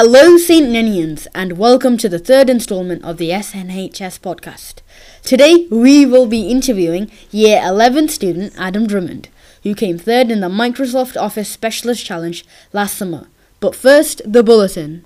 Hello, St. Ninians, and welcome to the third installment of the SNHS podcast. Today, we will be interviewing Year 11 student Adam Drummond, who came third in the Microsoft Office Specialist Challenge last summer. But first, the bulletin.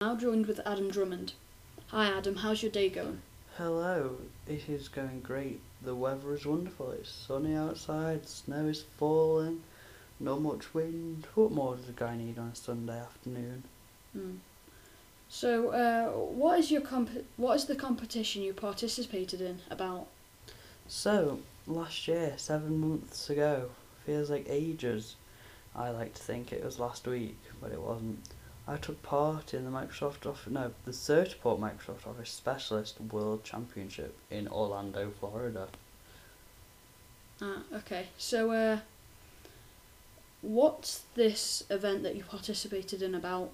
Now joined with Adam Drummond. Hi Adam, how's your day going? Hello, it is going great. The weather is wonderful. It's sunny outside, snow is falling, not much wind. What more does a guy need on a Sunday afternoon? Hmm. So, uh, what is your comp- What is the competition you participated in about? So, last year, seven months ago, feels like ages. I like to think it was last week, but it wasn't. I took part in the Microsoft Office, no, the Certiport Microsoft Office Specialist World Championship in Orlando, Florida. Ah, okay. So, uh, what's this event that you participated in about?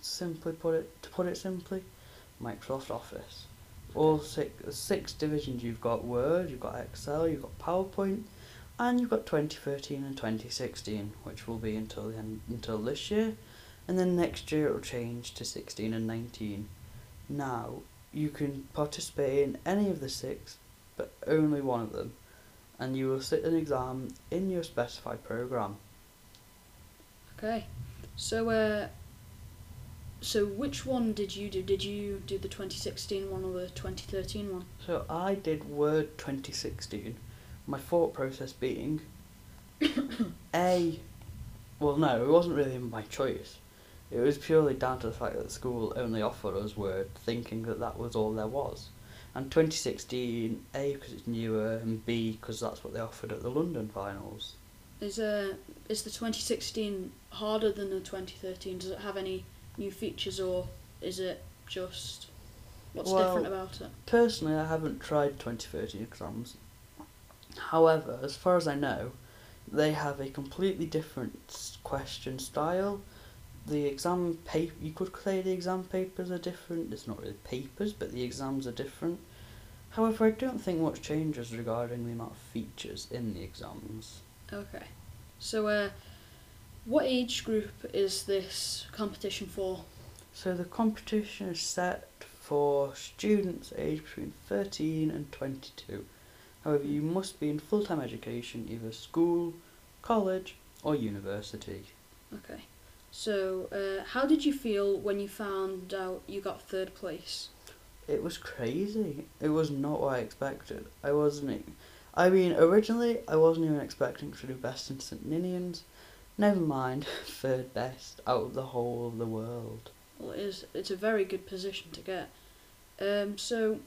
Simply put it, to put it simply, Microsoft Office. All six, six divisions you've got Word, you've got Excel, you've got PowerPoint, and you've got 2013 and 2016, which will be until the end, until this year, and then next year it'll change to 16 and 19. Now, you can participate in any of the six, but only one of them, and you will sit an exam in your specified program. Okay. So, uh, so which one did you do? Did you do the 2016 one or the 2013 one? So I did Word 2016. My thought process being A. Well, no, it wasn't really my choice. It was purely down to the fact that the school only offered us Word, thinking that that was all there was. And 2016, A, because it's newer, and B, because that's what they offered at the London finals. Is uh is the 2016 harder than the 2013? Does it have any new features or is it just what's Well, different about it? Personally, I haven't tried 2013 exams. However, as far as I know, they have a completely different question style. The exam paper, you could say the exam papers are different. It's not really papers, but the exams are different. However, I don't think much changes regarding the amount of features in the exams. Okay. So uh what age group is this competition for? So the competition is set for students aged between 13 and 22. However, you must be in full-time education, either school, college, or university. Okay. So uh how did you feel when you found out you got third place? It was crazy. It was not what I expected. I wasn't. I mean, originally, I wasn't even expecting to do best in St. Ninians. Never mind, third best out of the whole of the world. Well, it is it's a very good position to get. Um so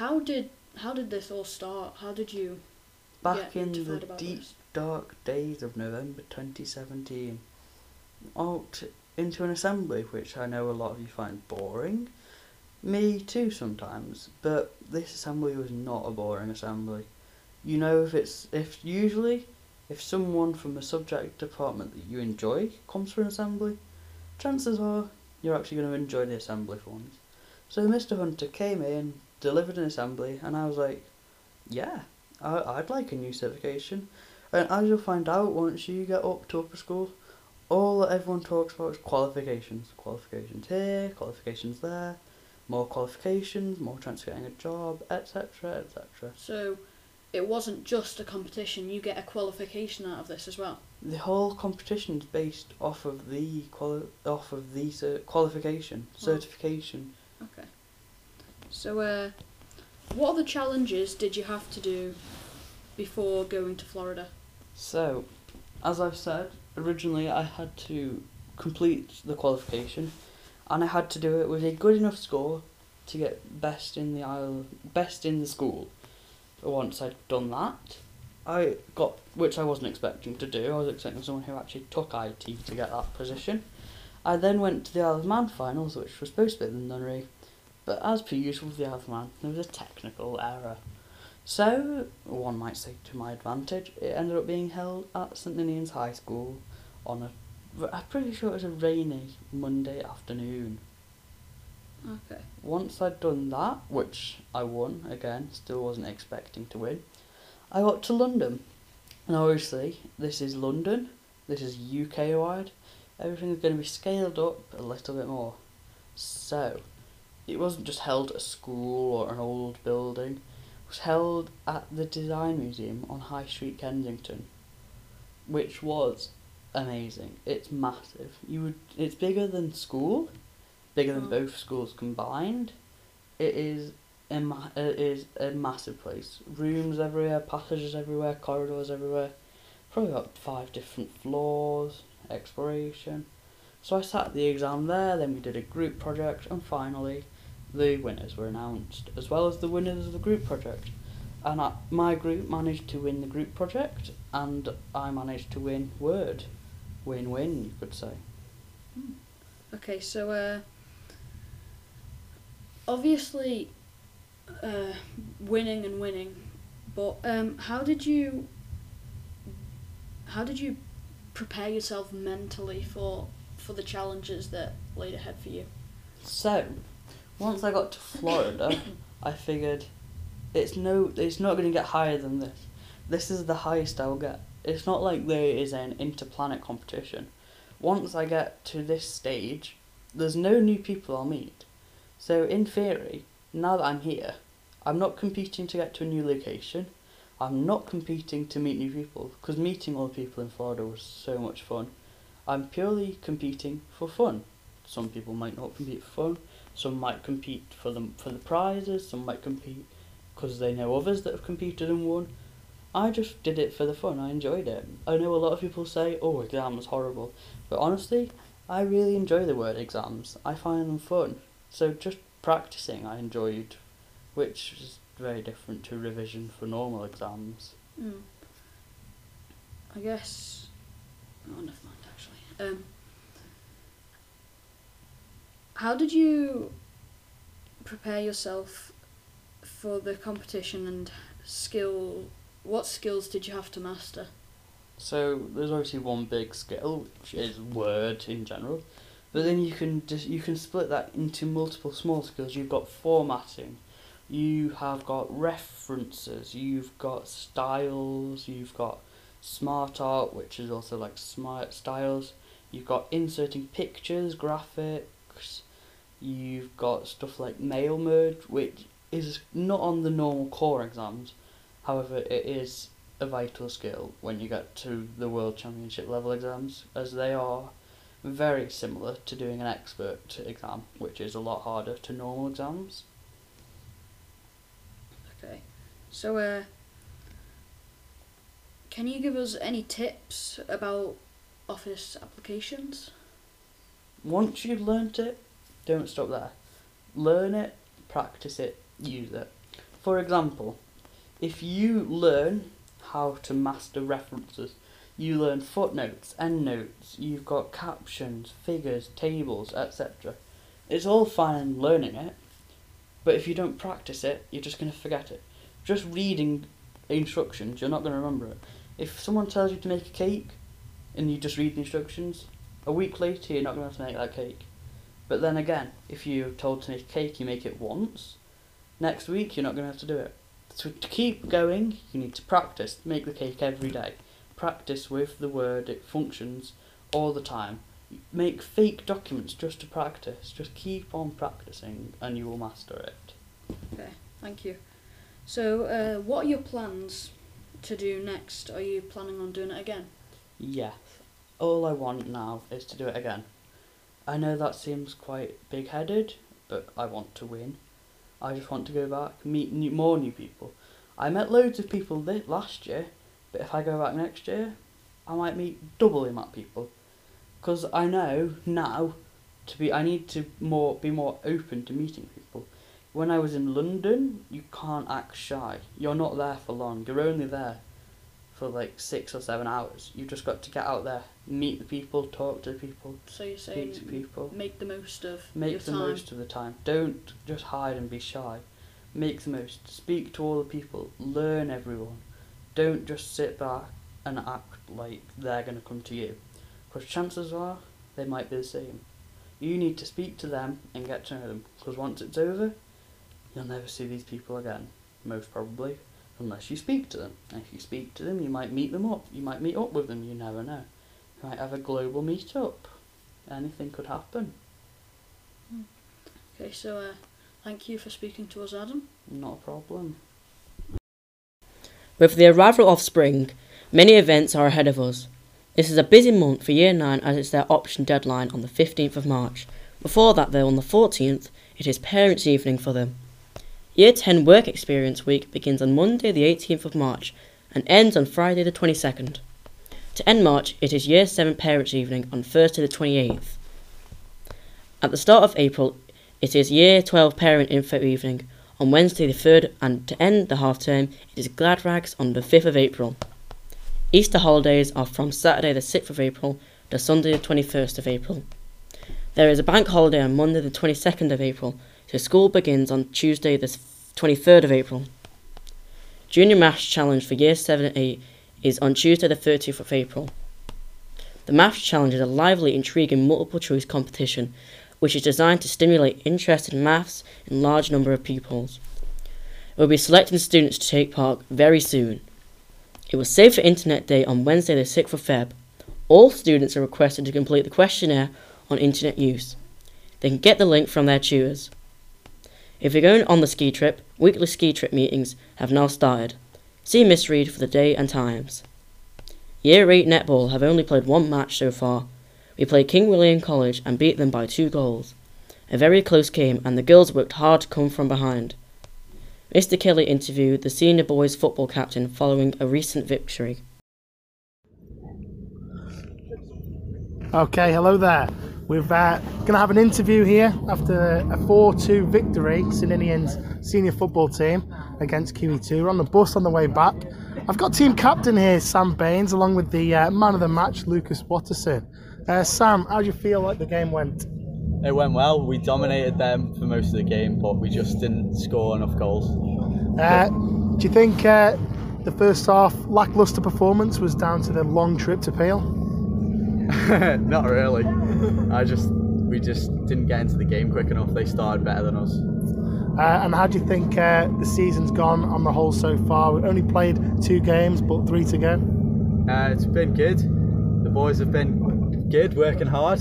how did how did this all start? How did you Back in the deep, this? dark days of November 2017. Oh, t- into an assembly, which I know a lot of you find boring. Me too sometimes, but this assembly was not a boring assembly. You know if it's if usually if someone from a subject department that you enjoy comes for an assembly, chances are you're actually going to enjoy the assembly for once. So Mr. Hunter came in, delivered an assembly, and I was like, yeah, I, I'd like a new certification. And as you'll find out once you get up to upper school, all that everyone talks about is qualifications. Qualifications here, qualifications there, more qualifications, more chance of getting a job, etc., etc. So it wasn't just a competition, you get a qualification out of this as well. The whole competition is based off of the quali- off of the cer- qualification, Oh. certification. Okay. So, uh, what other challenges did you have to do before going to Florida? So, as I've said, originally I had to complete the qualification, and I had to do it with a good enough score to get best in the isle, best in the school. Once I'd done that, I got which I wasn't expecting to do. I was expecting someone who actually took IT to get that position. I then went to the Isle of Man finals, which was supposed to be at the nunnery, but as per usual with the Isle of Man, there was a technical error. So, one might say to my advantage, it ended up being held at St Ninian's High School on a, I'm pretty sure it was a rainy Monday afternoon. Okay. Once I'd done that, which I won, again, still wasn't expecting to win, I got to London. And obviously, this is London, this is UK wide, everything's going to be scaled up a little bit more. So, it wasn't just held at a school or an old building, was held at the Design Museum on High Street, Kensington, which was amazing. It's massive. You would, it's bigger than school, bigger than Oh. both schools combined. It is a ma- uh, it is a massive place. Rooms everywhere, passages everywhere, corridors everywhere. Probably about five different floors. Exploration. So I sat the exam there. Then we did a group project, and finally, the winners were announced, as well as the winners of the group project. And I, my group managed to win the group project, and I managed to win Word. Win-win, you could say. Okay, so, uh, obviously, uh, winning and winning, but um, how did you, how did you prepare yourself mentally for for the challenges that laid ahead for you? So, once I got to Florida, I figured it's no, it's not going to get higher than this. This is the highest I'll get. It's not like there is an interplanet competition. Once I get to this stage, there's no new people I'll meet. So in theory, now that I'm here, I'm not competing to get to a new location. I'm not competing to meet new people because meeting all the people in Florida was so much fun. I'm purely competing for fun. Some people might not compete for fun. Some might compete for them for the prizes. Some might compete because they know others that have competed and won. I just did it for the fun. I enjoyed it. I know a lot of people say, "Oh, exams horrible," but honestly, I really enjoy the word exams. I find them fun. So just practicing, I enjoyed, which is very different to revision for normal exams. Mm. I guess. Oh, never mind. Actually, um, how did you prepare yourself for the competition and skill? What skills did you have to master? So there's obviously one big skill, which is word in general, but then you can just you can split that into multiple small skills. You've got formatting, you have got references, you've got styles, you've got smart art, which is also like smart styles. You've got inserting pictures, graphics. You've got stuff like mail merge, which is not on the normal core exams. However, it is a vital skill when you get to the World Championship level exams, as they are very similar to doing an expert exam, which is a lot harder to normal exams. Okay, so uh, can you give us any tips about office applications? Once you've learnt it, don't stop there. Learn it, practice it, use it. For example, if you learn how to master references, You learn footnotes, endnotes, you've got captions, figures, tables, etc. It's all fine learning it, but if you don't practice it, you're just going to forget it. Just reading instructions, you're not going to remember it. If someone tells you to make a cake and you just read the instructions, a week later you're not going to have to make that cake. But then again, if you're told to make a cake, you make it once, next week you're not going to have to do it. So to keep going, you need to practice, make the cake every day. Practice with the word, it functions all the time. Make fake documents just to practice. Just keep on practicing and you will master it. Okay, thank you. So, uh, what are your plans to do next? Are you planning on doing it again? Yes. All I want now is to do it again. I know that seems quite big headed, but I want to win. I just want to go back, meet new, more new people. I met loads of people last year, but if I go back next year, I might meet double the amount of people. Because I know now to be, I need to more be more open to meeting people. When I was in London, you can't act shy. You're not there for long. You're only there for like six or seven hours. You've just got to get out there, meet the people, talk to the people, So you're saying speak to people. make the most of Make the time. most of the time. Don't just hide and be shy. Make the most. Speak to all the people. Learn everyone. Don't just sit back and act like they're going to come to you. Because chances are they might be the same. You need to speak to them and get to know them. Because once it's over, you'll never see these people again. Most probably. Unless you speak to them. And if you speak to them, you might meet them up. You might meet up with them. You never know. You might have a global meet-up. Anything could happen. Okay, so uh, thank you for speaking to us, Adam. Not a problem. With the arrival of spring, many events are ahead of us. This is a busy month for Year 9 as it's their option deadline on the 15th of March. Before that, though, on the 14th, it is Parents' Evening for them. Year 10 Work Experience Week begins on Monday, the 18th of March, and ends on Friday, the 22nd. To end March, it is Year 7 Parents' Evening on Thursday, the 28th. At the start of April, it is Year 12 Parent Info Evening on Wednesday the 3rd, and to end the half term, it is Glad Rags on the 5th of April. Easter holidays are from Saturday the 6th of April to Sunday the 21st of April. There is a bank holiday on Monday the 22nd of April, so school begins on Tuesday the 23rd of April. Junior Maths Challenge for Year 7 and 8 is on Tuesday the 30th of April. The Maths Challenge is a lively, intriguing multiple choice competition which is designed to stimulate interest in maths in large number of pupils. We'll be selecting students to take part very soon. It was Safer Internet Day on Wednesday the 6th of Feb. All students are requested to complete the questionnaire on internet use. They can get the link from their tutors. If you're going on the ski trip, weekly ski trip meetings have now started. See Miss Reed for the day and times. Year 8 netball have only played one match so far. We played King William College and beat them by two goals. A very close game, and the girls worked hard to come from behind. Mr. Kelly interviewed the senior boys football captain following a recent victory. Okay, hello there. We're uh, going to have an interview here after a 4 2 victory, St Ninian's senior football team against QE2. We're on the bus on the way back. I've got team captain here, Sam Baines, along with the uh, man of the match, Lucas Watterson. Uh, Sam, how do you feel like the game went? It went well. We dominated them for most of the game, but we just didn't score enough goals. Uh, do you think uh, the first half lacklustre performance was down to the long trip to Peel? Not really. I just we just didn't get into the game quick enough. They started better than us. Uh, and how do you think uh, the season's gone on the whole so far? We've only played two games, but three to go. Uh, it's been good. The boys have been good, working hard.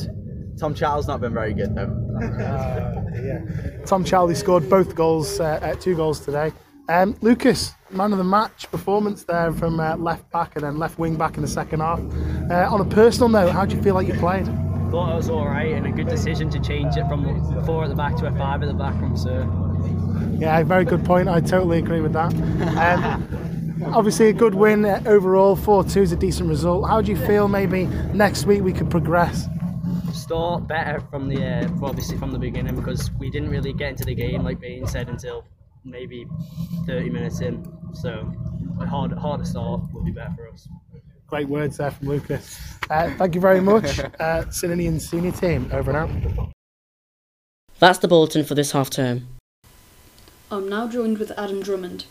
Tom Chattel's not been very good though. yeah. Tom Charlie scored both goals, uh, uh, two goals today. Um, Lucas, man of the match performance there from uh, left back and then left wing back in the second half. Uh, on a personal note, how do you feel like you played? Thought it was alright and a good decision to change it from four at the back to a five at the back from Sir. Yeah, very good point. I totally agree with that. Um, obviously, a good win overall. 4 2 is a decent result. How do you feel maybe next week we could progress? Start better from the uh, obviously from the beginning because we didn't really get into the game like Bain said until maybe 30 minutes in. So a hard harder start would be better for us. Great words there from Lucas. Uh, thank you very much, uh, St Ninians senior team. Over and out. That's the bulletin for this half term. I'm now joined with Adam Drummond.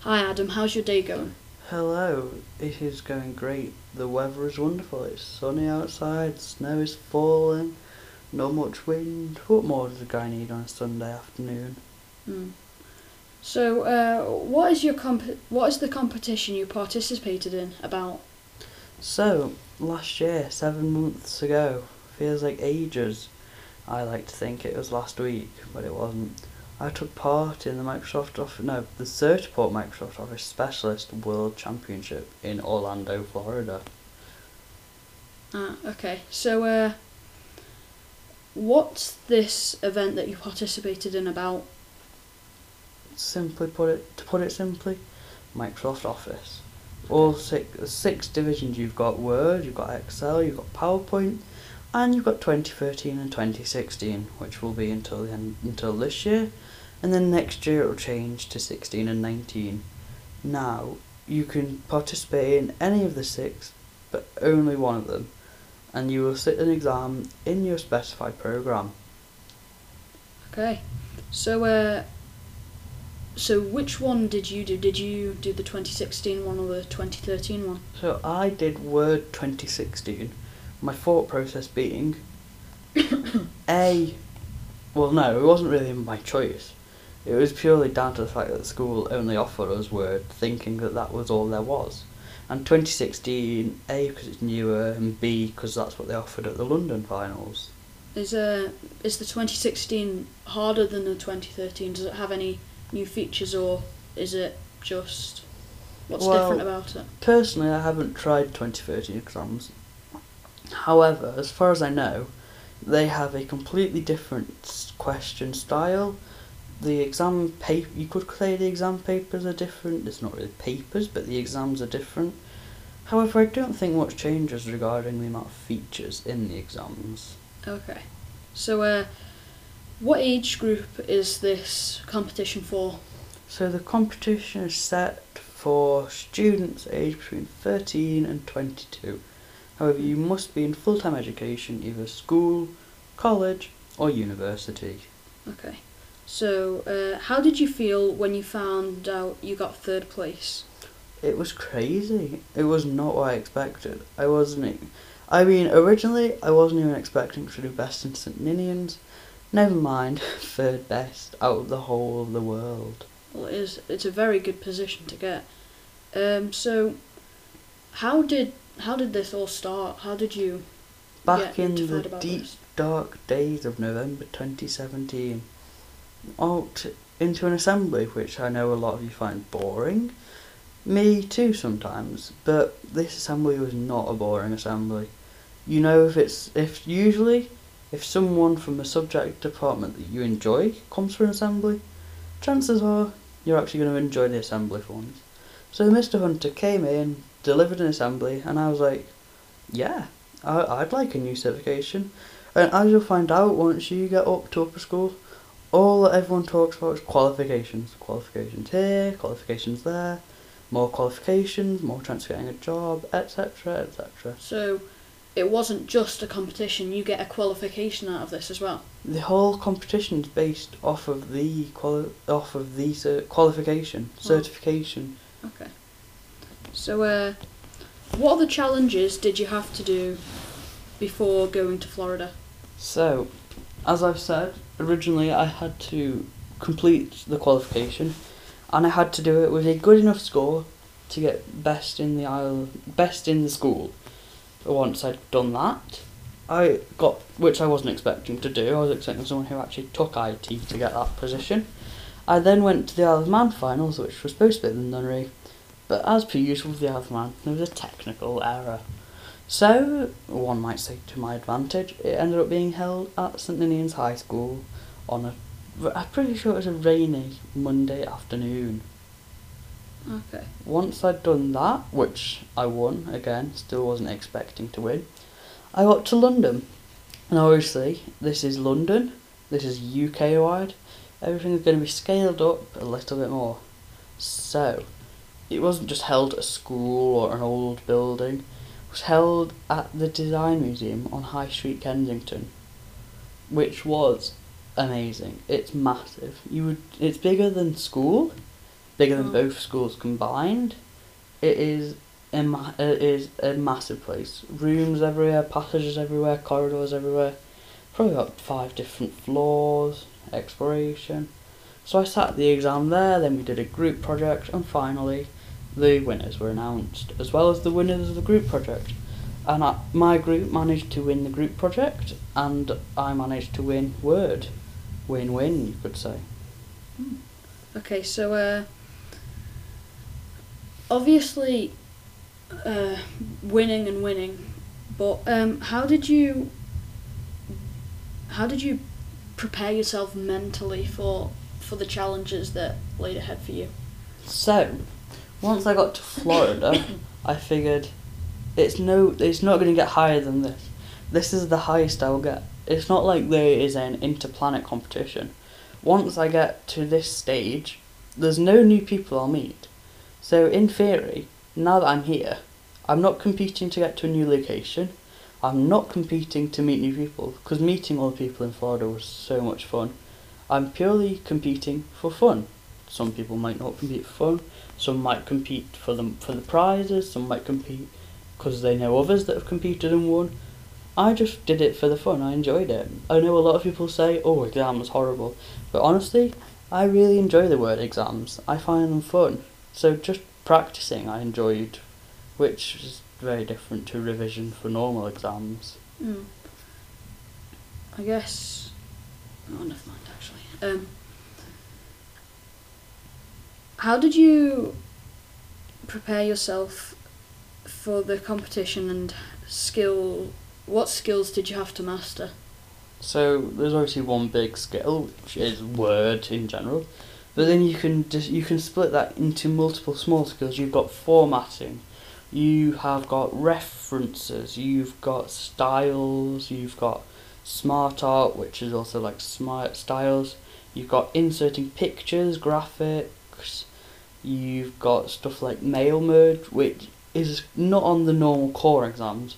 Hi Adam, how's your day going? Hello, it is going great. The weather is wonderful. It's sunny outside, snow is falling, not much wind. What more does a guy need on a Sunday afternoon? Hmm. So, uh, what is your comp- What is the competition you participated in about? So, last year, seven months ago, feels like ages. I like to think it was last week, but it wasn't. I took part in the Microsoft Office, no, the Certiport Microsoft Office Specialist World Championship in Orlando, Florida. Ah, okay. So, uh, what's this event that you participated in about? Simply put it, to put it simply, Microsoft Office. All six, six divisions you've got Word, you've got Excel, you've got PowerPoint, and you've got 2013 and 2016, which will be until the end, until this year, and then next year it'll change to 16 and 19. Now you can participate in any of the six, but only one of them, and you will sit an exam in your specified program. Okay. So, uh, so which one did you do? Did you do the 2016 one or the 2013 one? So I did Word 2016. My thought process being A. Well, no, it wasn't really my choice. It was purely down to the fact that the school only offered us Word, thinking that that was all there was. And 2016, A because it's newer, and B because that's what they offered at the London finals. Is uh is the 2016 harder than the 2013? Does it have any new features or is it just what's Well- different about it? Personally, I haven't tried 2013 exams. However, as far as I know, they have a completely different question style. The exam paper, you could say the exam papers are different. It's not really papers, but the exams are different. However, I don't think much changes regarding the amount of features in the exams. Okay. So uh, what age group is this competition for? So the competition is set for students aged between 13 and 22. However, you must be in full-time education, either school, college, or university. Okay. So uh, how did you feel when you found out you got third place? It was crazy. It was not what I expected. I wasn't. I mean, originally, I wasn't even expecting to do best in St Ninians. Never mind, third best out of the whole of the world. Well, it is. It's a very good position to get. Um. So, how did how did this all start? How did you Back in the deep, this? dark days of November 2017, out into an assembly, which I know a lot of you find boring. Me too sometimes, but this assembly was not a boring assembly. You know if it's if usually if someone from a subject department that you enjoy comes for an assembly, chances are you're actually going to enjoy the assembly for once. So Mr. Hunter came in, delivered an assembly, and I was like, yeah, I, I'd like a new certification. And as you'll find out once you get up to upper school, all that everyone talks about is qualifications. Qualifications here, qualifications there, more qualifications, more chance of getting a job, etc., etc. So, it wasn't just a competition. You get a qualification out of this as well. The whole competition is based off of the quali- off of the cer- qualification, certification. Okay. So, uh, what other challenges did you have to do before going to Florida? So, as I've said, originally I had to complete the qualification, and I had to do it with a good enough score to get best in the isle, best in the school. But once I'd done that, I got which I wasn't expecting to do. I was expecting someone who actually took IT to get that position. I then went to the Isle of Man finals, which was supposed to be the nunnery, but as per usual with the Isle of Man, there was a technical error. So, one might say to my advantage, it ended up being held at St Ninians High School on a, I'm pretty sure it was a rainy Monday afternoon. Okay. Once I'd done that, which I won, again, still wasn't expecting to win, I got to London. And obviously, this is London, this is UK wide, everything's going to be scaled up a little bit more. So, it wasn't just held at a school or an old building, it was held at the Design Museum on High Street, Kensington, which was amazing. It's massive. You would. It's bigger than school, bigger than Oh. both schools combined. It is. A ma- it is a massive place. Rooms everywhere, passages everywhere, corridors everywhere. Probably about five different floors. Exploration. So I sat the exam there. Then we did a group project, and finally, the winners were announced, as well as the winners of the group project. And I, my group managed to win the group project, and I managed to win Word. Win win, you could say. Okay, so uh, obviously, uh, winning and winning, but um, how did you how did you prepare yourself mentally for for the challenges that laid ahead for you? So, once I got to Florida, I figured it's no, it's not going to get higher than this. This is the highest I'll get. It's not like there is an interplanet competition. Once I get to this stage, there's no new people I'll meet. So in theory, now that I'm here, I'm not competing to get to a new location. I'm not competing to meet new people because meeting all the people in Florida was so much fun. I'm purely competing for fun. Some people might not compete for fun. Some might compete for the for the prizes. Some might compete because they know others that have competed and won. I just did it for the fun. I enjoyed it. I know a lot of people say, "Oh, exam was horrible," but honestly, I really enjoy the word exams. I find them fun. So just practicing, I enjoyed, which is very different to revision for normal exams. Mm. I guess. Oh, never mind. Actually, um, how did you prepare yourself for the competition and skill? What skills did you have to master? So there's obviously one big skill, which is word in general, but then you can just you can split that into multiple small skills. You've got formatting, you have got references, you've got styles, you've got smart art, which is also like smart styles. You've got inserting pictures, graphics. You've got stuff like mail merge, which is not on the normal core exams.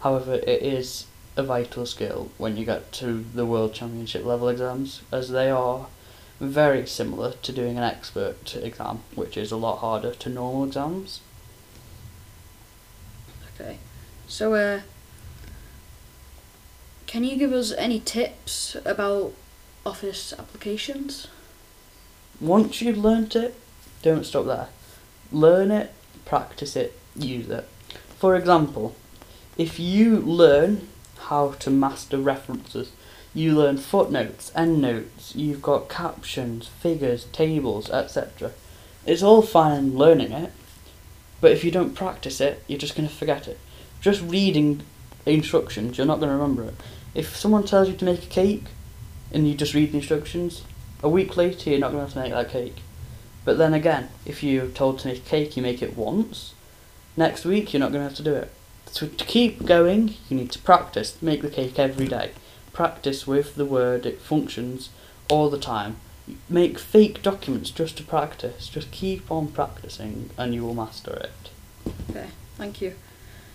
However, it is a vital skill when you get to the World Championship level exams, as they are very similar to doing an expert exam, which is a lot harder to normal exams. Okay, so uh, can you give us any tips about office applications? Once you've learnt it, don't stop there. Learn it, practice it, use it. For example, if you learn how to master references, you learn footnotes, endnotes, you've got captions, figures, tables, etc. It's all fine learning it, but if you don't practice it, you're just going to forget it. Just reading instructions, you're not going to remember it. If someone tells you to make a cake and you just read the instructions, a week later you're not going to have to make that cake. But then again, if you're told to make a cake, you make it once. Next week, you're not going to have to do it. So to keep going, you need to practice. Make the cake every day. Practice with the word. It functions all the time. Make fake documents just to practice. Just keep on practicing, and you will master it. Okay, thank you.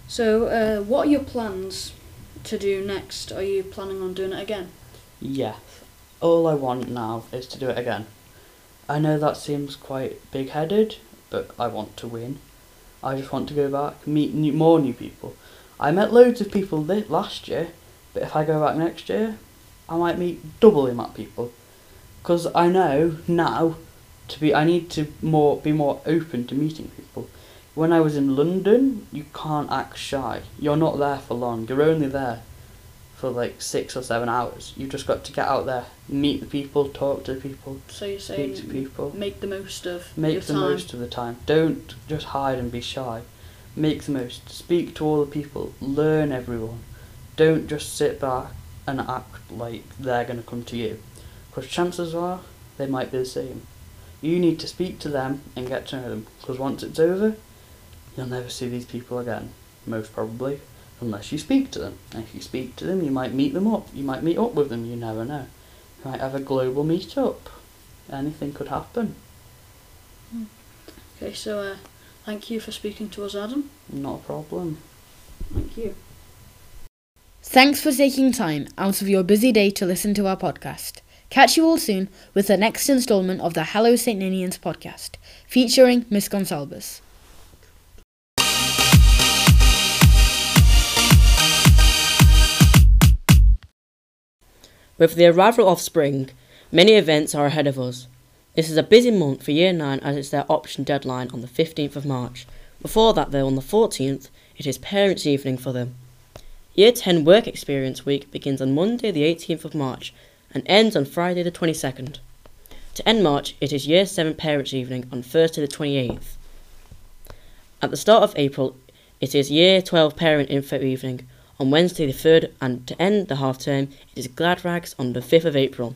So, uh, what are your plans to do next? Are you planning on doing it again? Yes. All I want now is to do it again. I know that seems quite big headed, but I want to win. I just want to go back, meet new, more new people. I met loads of people last year, but if I go back next year, I might meet double the amount of people. Because I know now to be, I need to more be more open to meeting people. When I was in London, you can't act shy. You're not there for long. You're only there for like six or seven hours. You've just got to get out there, meet the people, talk to the people, So you're speak to people. make the most of Make the time. most of the time. Don't just hide and be shy. Make the most. Speak to all the people. Learn everyone. Don't just sit back and act like they're going to come to you. Because chances are they might be the same. You need to speak to them and get to know them. Because once it's over, you'll never see these people again. Most probably. Unless you speak to them. And if you speak to them, you might meet them up. You might meet up with them. You never know. You might have a global meet-up. Anything could happen. Okay, so uh, thank you for speaking to us, Adam. Not a problem. Thank you. Thanks for taking time out of your busy day to listen to our podcast. Catch you all soon with the next installment of the Hello St. Ninians podcast, featuring Miss Gonsalves. With the arrival of spring, many events are ahead of us. This is a busy month for Year 9 as it's their option deadline on the 15th of March. Before that, though, on the 14th, it is Parents' Evening for them. Year 10 Work Experience Week begins on Monday, the 18th of March, and ends on Friday, the 22nd. To end March, it is Year 7 Parents' Evening on Thursday, the 28th. At the start of April, it is Year 12 Parent Info Evening on Wednesday, the 3rd, and to end the half term, it is Glad Rags on the 5th of April.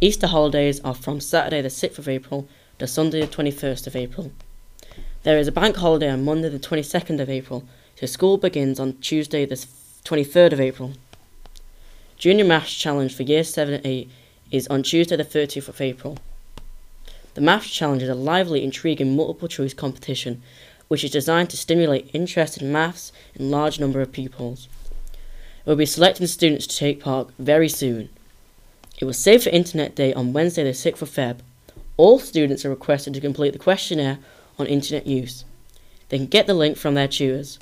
Easter holidays are from Saturday, the 6th of April, to Sunday, the 21st of April. There is a bank holiday on Monday, the 22nd of April, so school begins on Tuesday, the 23rd of April. Junior Maths Challenge for Year 7 and 8 is on Tuesday, the 30th of April. The Maths Challenge is a lively, intriguing multiple choice competition which is designed to stimulate interest in maths in large number of pupils. It will be selecting students to take part very soon. It was Safer Internet Day on Wednesday, the 6th of Feb. All students are requested to complete the questionnaire on internet use. They can get the link from their tutors.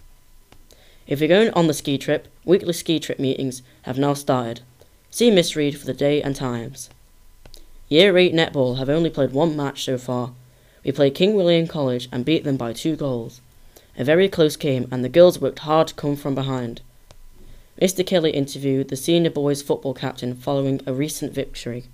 If you're going on the ski trip, weekly ski trip meetings have now started. See Miss Reed for the day and times. Year 8 netball have only played one match so far. We played King William College and beat them by two goals. A very close game and the girls worked hard to come from behind. Mr. Kelly interviewed the senior boys football captain following a recent victory.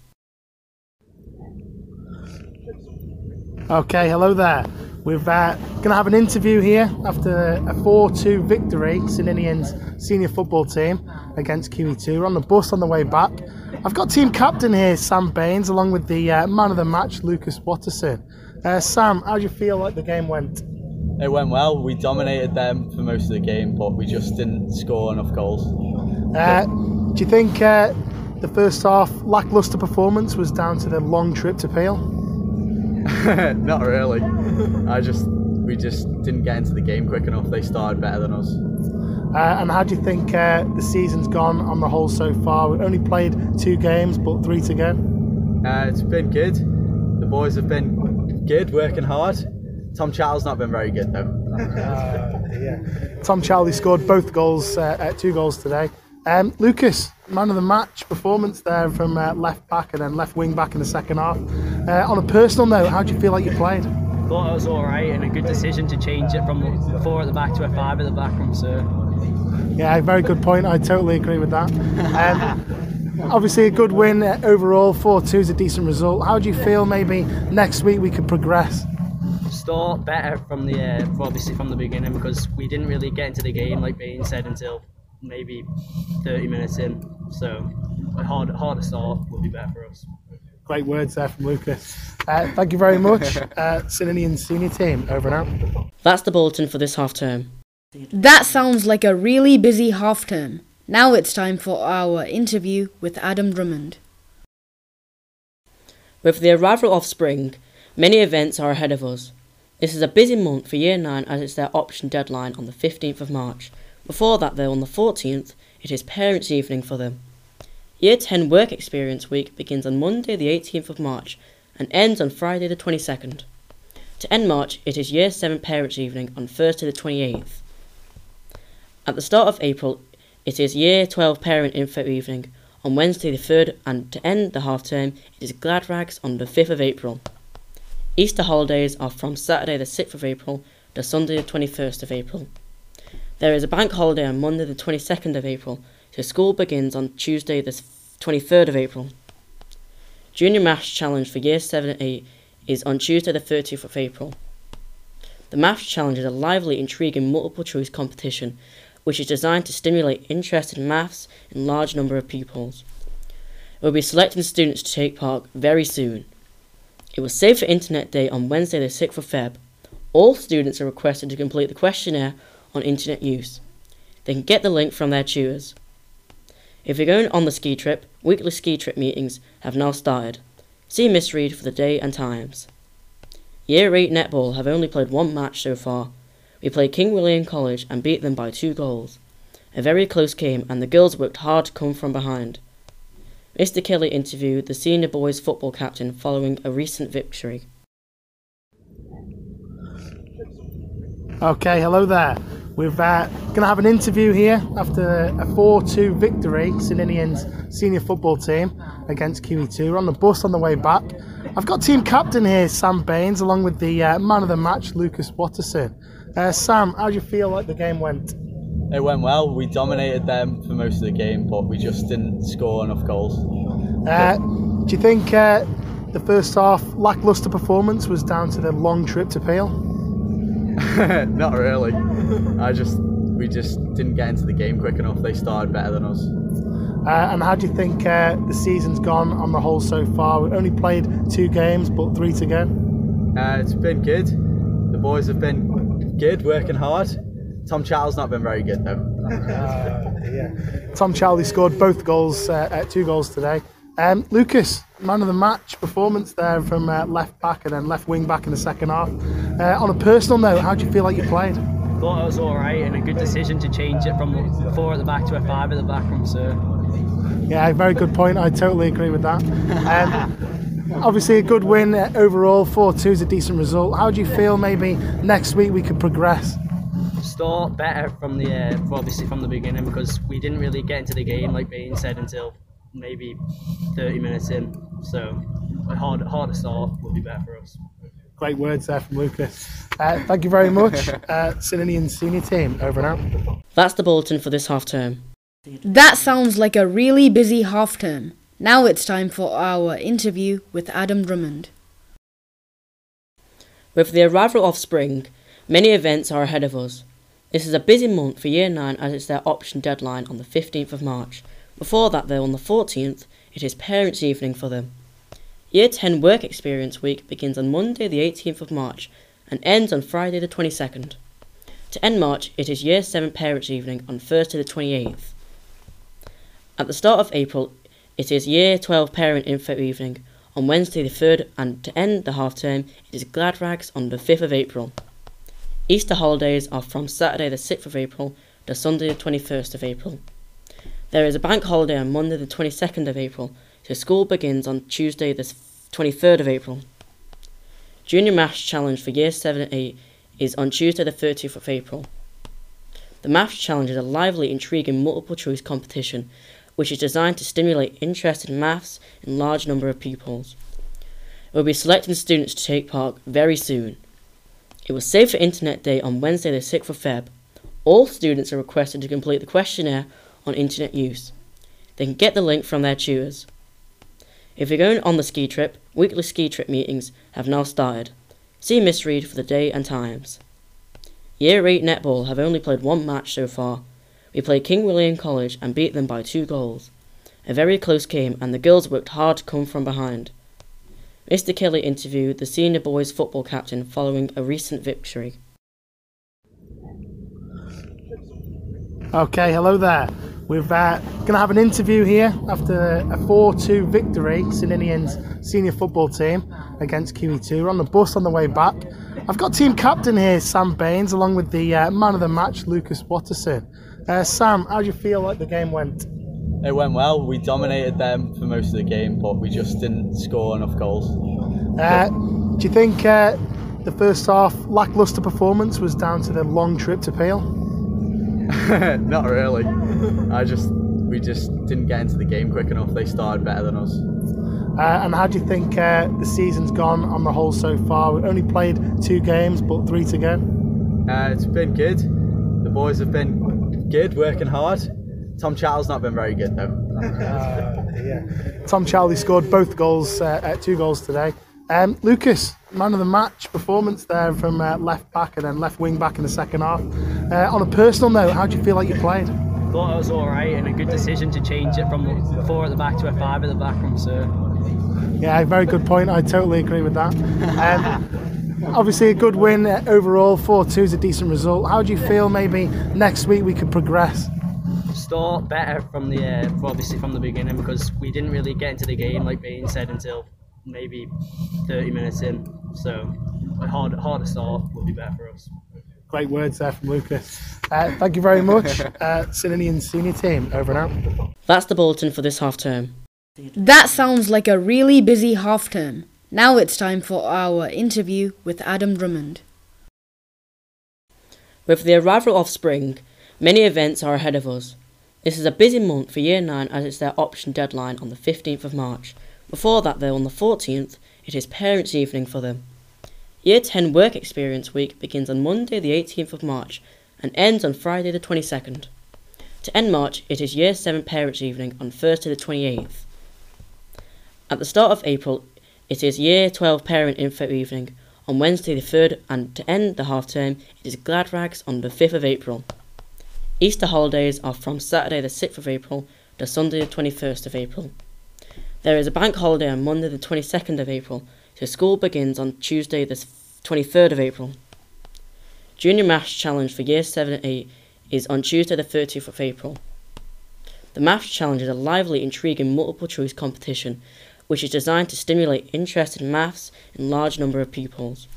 Okay, hello there. We're uh, going to have an interview here after a 4 2 victory, St Ninians senior football team against QE2. We're on the bus on the way back. I've got team captain here, Sam Baines, along with the uh, man of the match, Lucas Watterson. Uh, Sam, how do you feel like the game went? It went well. We dominated them for most of the game, but we just didn't score enough goals. Uh, do you think uh, the first half lackluster performance was down to the long trip to Peel? Not really. I just we just didn't get into the game quick enough. They started better than us. Uh, and how do you think uh, the season's gone on the whole so far? We've only played two games, but three to go. Uh, it's been good. The boys have been good, working hard. Tom Charles not been very good though. yeah. Tom Charlie scored both goals, uh, two goals today. Um, Lucas, man of the match performance there from uh, left back and then left wing back in the second half. Uh, on a personal note, how do you feel like you played? Thought it was all right and a good decision to change it from four at the back to a five at the back from Sir. Yeah, very good point. I totally agree with that. Um, obviously, a good win overall. 4 2 is a decent result. How do you feel maybe next week we could progress? Start better from the uh, obviously from the beginning because we didn't really get into the game like Bain said until maybe 30 minutes in. So a hard, harder start would be better for us. Great words there from Lucas. Uh, thank you very much, uh, St Ninians senior team. Over and out. That's the bulletin for this half term. That sounds like a really busy half term. Now it's time for our interview with Adam Drummond. With the arrival of spring, many events are ahead of us. This is a busy month for Year 9 as it's their option deadline on the 15th of March. Before that, though, on the 14th, it is Parents' Evening for them. Year 10 Work Experience Week begins on Monday, the 18th of March, and ends on Friday, the 22nd. To end March, it is Year 7 Parents' Evening on Thursday, the 28th. At the start of April, it is Year 12 Parent Info Evening on Wednesday, the 3rd, and to end the half term, it is Glad Rags on the 5th of April. Easter holidays are from Saturday, the 6th of April, to Sunday, the 21st of April. There is a bank holiday on Monday, the 22nd of April, so school begins on Tuesday, the 23rd of April. Junior Maths Challenge for Year 7 and 8 is on Tuesday, the 30th of April. The Maths Challenge is a lively, intriguing multiple choice competition which is designed to stimulate interest in maths in large number of pupils. It will be selecting students to take part very soon. It was Safer Internet Day on Wednesday, the 6th of Feb. All students are requested to complete the questionnaire on internet use. They can get the link from their tutors. If you're going on the ski trip, weekly ski trip meetings have now started. See Miss Reed for the day and times. Year 8 netball have only played one match so far. We played King William College and beat them by two goals. A very close game, and the girls worked hard to come from behind. Mr. Kelly interviewed the senior boys football captain following a recent victory. Okay, hello there. We're uh, going to have an interview here after a 4 2 victory, St Ninian's senior football team against QE2. We're on the bus on the way back. I've got team captain here, Sam Baines, along with the uh, man of the match, Lucas Watterson. Uh, Sam, how do you feel like the game went? It went well. We dominated them for most of the game, but we just didn't score enough goals. Uh, do you think uh, the first half lackluster performance was down to the long trip to Peel? Not really. I just we just didn't get into the game quick enough. They started better than us. Uh, and how do you think uh, the season's gone on the whole so far? We've only played two games, but three to go. Uh, it's been good. The boys have been good, working hard. Tom Charles not been very good though. yeah. Tom Charlie scored both goals, uh, two goals today. Um, Lucas, man of the match performance there from uh, left back and then left wing back in the second half. Uh, on a personal note, how do you feel like you played? Thought it was all right and a good decision to change it from four at the back to a five at the back from Sir. Yeah, very good point. I totally agree with that. Um, obviously, a good win uh, overall. 4 2 is a decent result. How do you feel maybe next week we could progress? Start better from the uh, obviously from the beginning because we didn't really get into the game like Bain said until maybe 30 minutes in. So a hard, harder start would be better for us. Great words there from Lucas. Uh, thank you very much, uh, St Ninian's senior team. Over and out. That's the bulletin for this half term. That sounds like a really busy half term. Now it's time for our interview with Adam Drummond. With the arrival of spring, many events are ahead of us. This is a busy month for Year 9 as it's their option deadline on the 15th of March. Before that, though, on the 14th, it is Parents' Evening for them. Year 10 Work Experience Week begins on Monday, the 18th of March, and ends on Friday, the 22nd. To end March, it is Year 7 Parents' Evening on Thursday, the 28th. At the start of April, it is Year 12 Parent Info Evening on Wednesday, the 3rd, and to end the half term, it is Glad Rags on the 5th of April. Easter holidays are from Saturday, the 6th of April to Sunday, the 21st of April. There is a bank holiday on Monday the 22nd of April, so school begins on Tuesday the 23rd of April. Junior Maths Challenge for Year 7 and 8 is on Tuesday the 30th of April. The Maths Challenge is a lively, intriguing multiple choice competition which is designed to stimulate interest in maths in large number of pupils. It will be selecting students to take part very soon. It was Safer Internet Day on Wednesday the 6th of Feb. All students are requested to complete the questionnaire on internet use. They can get the link from their tutors. If you're going on the ski trip, weekly ski trip meetings have now started. See Miss Reed for the day and times. Year 8 netball have only played one match so far. We played King William College and beat them by two goals. A very close game and the girls worked hard to come from behind. Mr. Kelly interviewed the senior boys football captain following a recent victory. Okay, hello there. We're uh, going to have an interview here after a 4 2 victory, St Ninian's senior football team against QE2. We're on the bus on the way back. I've got team captain here, Sam Baines, along with the uh, man of the match, Lucas Watterson. Uh, Sam, how do you feel like the game went? It went well. We dominated them for most of the game, but we just didn't score enough goals. Uh, do you think uh, the first half lackluster performance was down to the long trip to Peel? Not really. I just we just didn't get into the game quick enough. They started better than us. Uh, and how do you think uh, the season's gone on the whole so far? We've only played two games, but three to go. Uh, it's been good. The boys have been good, working hard. Tom Charles not been very good though. yeah. Tom Charlie scored both goals, uh, two goals today. Um, Lucas, man of the match performance there from uh, left back and then left wing back in the second half. Uh, on a personal note, how do you feel like you played? Thought it was all right and a good decision to change it from four at the back to a five at the back from Sir. Yeah, very good point. I totally agree with that. Um, obviously, a good win uh, overall. 4 2 is a decent result. How do you feel maybe next week we could progress? Start better from the uh, obviously from the beginning because we didn't really get into the game like Bain said until maybe 30 minutes in. So a hard, harder start would be better for us. Great words there from Lucas. Uh, thank you very much, uh, St senior team. Over and out. That's the bulletin for this half term. That sounds like a really busy half term. Now it's time for our interview with Adam Drummond. With the arrival of spring, many events are ahead of us. This is a busy month for Year 9 as it's their option deadline on the 15th of March. Before that, though, on the 14th, it is Parents' Evening for them. Year 10 Work Experience Week begins on Monday, the 18th of March, and ends on Friday, the 22nd. To end March, it is Year 7 Parents' Evening on Thursday, the 28th. At the start of April, it is Year 12 Parent Info Evening on Wednesday, the 3rd, and to end the half term, it is Glad Rags on the 5th of April. Easter holidays are from Saturday, the 6th of April, to Sunday, the 21st of April. There is a bank holiday on Monday, the 22nd of April, so school begins on Tuesday, the 23rd of April. Junior Maths Challenge for Year 7 and 8 is on Tuesday, the 30th of April. The Maths Challenge is a lively, intriguing multiple choice competition which is designed to stimulate interest in maths in large number of pupils.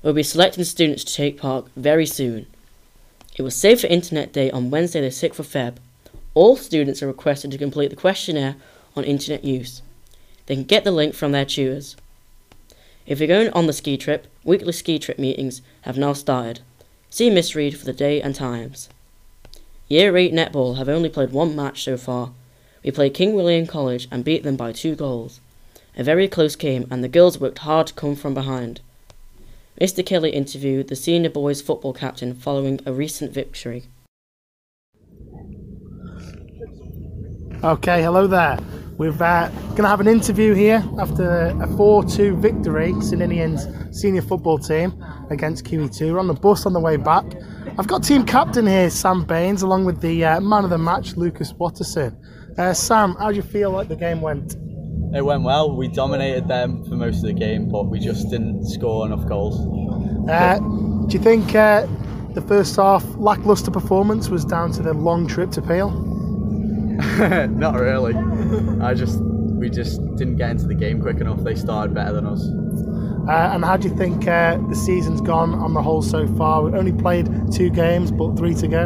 It will be selecting students to take part very soon. It was Safer Internet Day on Wednesday, the 6th of Feb. All students are requested to complete the questionnaire on internet use. They can get the link from their tutors. If you're going on the ski trip, weekly ski trip meetings have now started. See Miss Reed for the day and times. Year 8 netball have only played one match so far, we played King William College and beat them by two goals. A very close game, and the girls worked hard to come from behind. Mr. Kelly interviewed the senior boys football captain following a recent victory. Okay, hello there. We're uh, going to have an interview here after a 4 2 victory, St Ninians senior football team against QE2. We're on the bus on the way back. I've got team captain here, Sam Baines, along with the uh, man of the match, Lucas Watterson. Uh, Sam, how do you feel like the game went? It went well. We dominated them for most of the game, but we just didn't score enough goals. Uh, do you think uh, the first half lackluster performance was down to the long trip to Peel? Not really. I just we just didn't get into the game quick enough. They started better than us. Uh, and how do you think uh, the season's gone on the whole so far? We've only played two games, but three to go.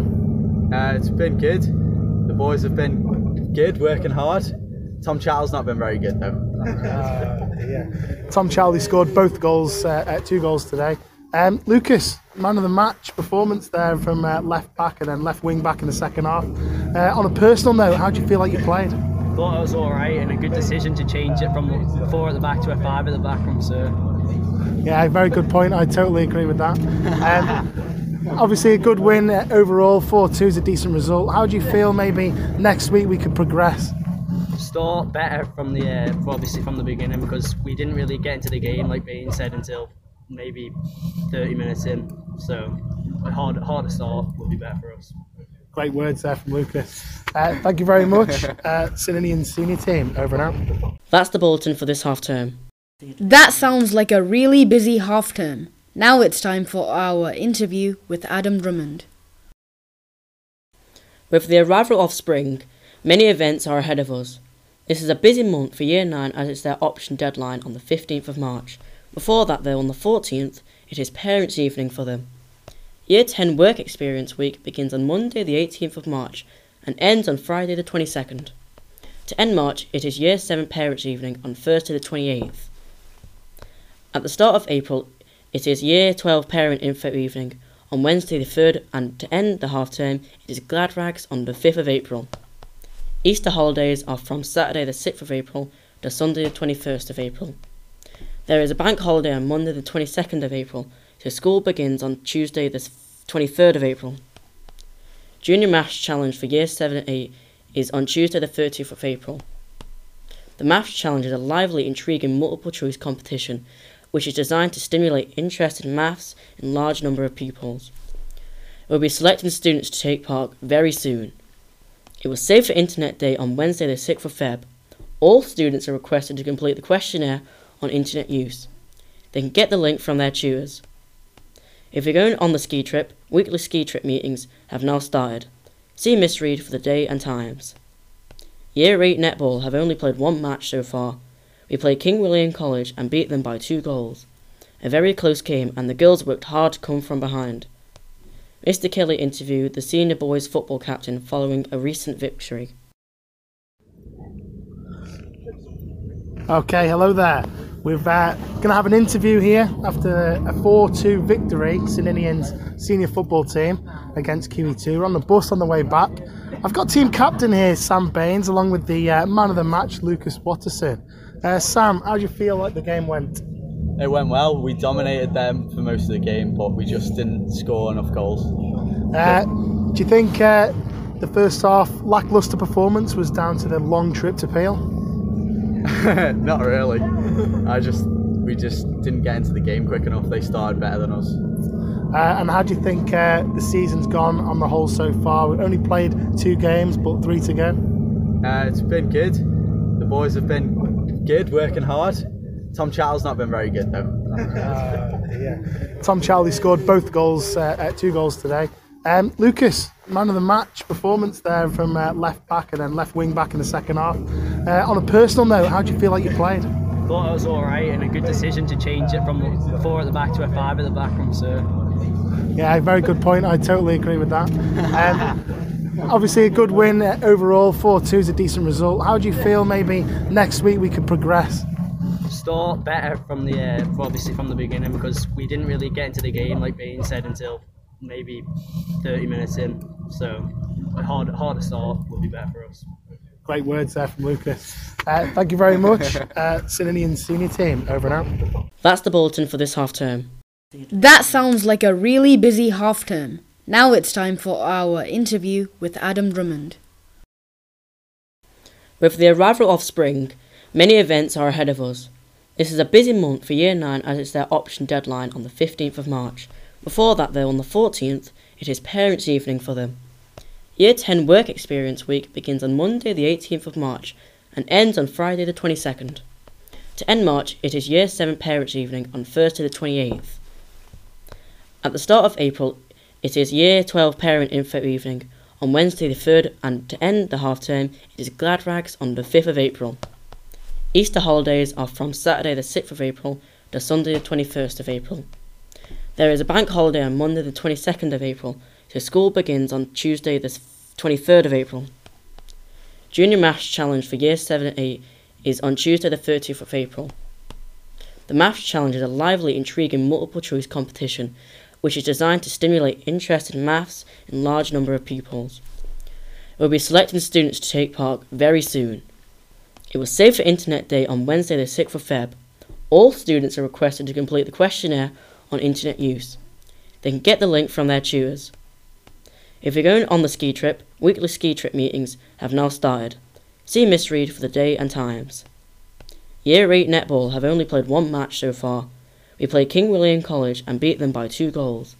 Uh, it's been good. The boys have been good, working hard. Tom Charles not been very good though. Uh, yeah. Tom Charlie scored both goals, uh, two goals today. Um, Lucas, man of the match performance there from uh, left back and then left wing back in the second half. Uh, on a personal note, how do you feel like you played? Thought it was all right and a good decision to change it from four at the back to a five at the back from Sir. Yeah, very good point. I totally agree with that. Um, obviously a good win uh, overall. Four two is a decent result. How do you feel? Maybe next week we could progress. Start better from the uh, obviously from the beginning because we didn't really get into the game like Bain said until maybe 30 minutes in. So a hard harder start would be better for us. Great words there from Lucas. Uh, thank you very much, uh, senior team. Over and out. That's the bulletin for this half term. That sounds like a really busy half term. Now it's time for our interview with Adam Drummond. With the arrival of spring, many events are ahead of us. This is a busy month for Year 9 as it's their option deadline on the 15th of March. Before that, though, on the 14th, it is Parents' Evening for them. Year 10 Work Experience Week begins on Monday, the 18th of March, and ends on Friday, the 22nd. To end March, it is Year 7 Parents' Evening on Thursday, the 28th. At the start of April, it is Year 12 Parent Info Evening on Wednesday the 3rd, and to end the half term, it is Glad Rags on the 5th of April. Easter holidays are from Saturday the 6th of April to Sunday the 21st of April. There is a bank holiday on Monday the 22nd of April, so school begins on Tuesday the 23rd of April. Junior Maths Challenge for Year 7 and 8 is on Tuesday the 30th of April. The Maths Challenge is a lively, intriguing multiple choice competition which is designed to stimulate interest in maths in large number of pupils. It will be selecting students to take part very soon. It was Safer Internet Day on Wednesday the 6th of Feb. All students are requested to complete the questionnaire on internet use. They can get the link from their tutors. If you're going on the ski trip, weekly ski trip meetings have now started. See Miss Reed for the day and times. Year 8 netball have only played one match so far, we played King William College and beat them by two goals. A very close game, and the girls worked hard to come from behind. Mr. Kelly interviewed the senior boys football captain following a recent victory. Okay, hello there. We're uh, going to have an interview here after a 4 2 victory, St Ninian's senior football team against QE2. We're on the bus on the way back. I've got team captain here, Sam Baines, along with the uh, man of the match, Lucas Watterson. Uh, Sam, how do you feel like the game went? It went well. We dominated them for most of the game, but we just didn't score enough goals. Uh, do you think uh, the first half lacklustre performance was down to the long trip to Peel? Not really. I just we just didn't get into the game quick enough. They started better than us. Uh, and how do you think uh, the season's gone on the whole so far? We've only played two games, but three to go. Uh, it's been good. The boys have been good, working hard. Tom Charles not been very good though. yeah. Tom Charlie scored both goals, uh, two goals today. Um, Lucas, man of the match performance there from uh, left back and then left wing back in the second half. Uh, on a personal note, how do you feel like you played? Thought it was all right and a good decision to change it from four at the back to a five at the back from Sir. Yeah, very good point. I totally agree with that. Um, obviously, a good win overall. 4 2 is a decent result. How do you feel maybe next week we could progress? Start better from the uh, obviously from the beginning because we didn't really get into the game like being said until maybe 30 minutes in. So a hard, harder start would be better for us. Great words there from Lucas. Uh, thank you very much, uh, senior team. Over and out. That's the bulletin for this half term. That sounds like a really busy half term. Now it's time for our interview with Adam Drummond. With the arrival of spring, many events are ahead of us. This is a busy month for Year 9 as it's their option deadline on the 15th of March. Before that, though, on the 14th, it is Parents' Evening for them. Year 10 Work Experience Week begins on Monday, the 18th of March, and ends on Friday, the 22nd. To end March, it is Year 7 Parents' Evening on Thursday, the 28th. At the start of April, it is Year 12 Parent Info Evening on Wednesday, the 3rd, and to end the half term, it is Glad Rags on the 5th of April. Easter holidays are from Saturday, the 6th of April to Sunday, the 21st of April. There is a bank holiday on Monday, the 22nd of April, so school begins on Tuesday, the 23rd of April. Junior Maths Challenge for Year 7 and 8 is on Tuesday, the 30th of April. The Maths Challenge is a lively, intriguing multiple choice competition which is designed to stimulate interest in maths in large number of pupils. We will be selecting students to take part very soon. It was Safer Internet Day on Wednesday, the 6th of Feb. All students are requested to complete the questionnaire on internet use. They can get the link from their tutors. If you're going on the ski trip, weekly ski trip meetings have now started. See Miss Reed for the day and times. Year 8 netball have only played one match so far. We played King William College and beat them by two goals.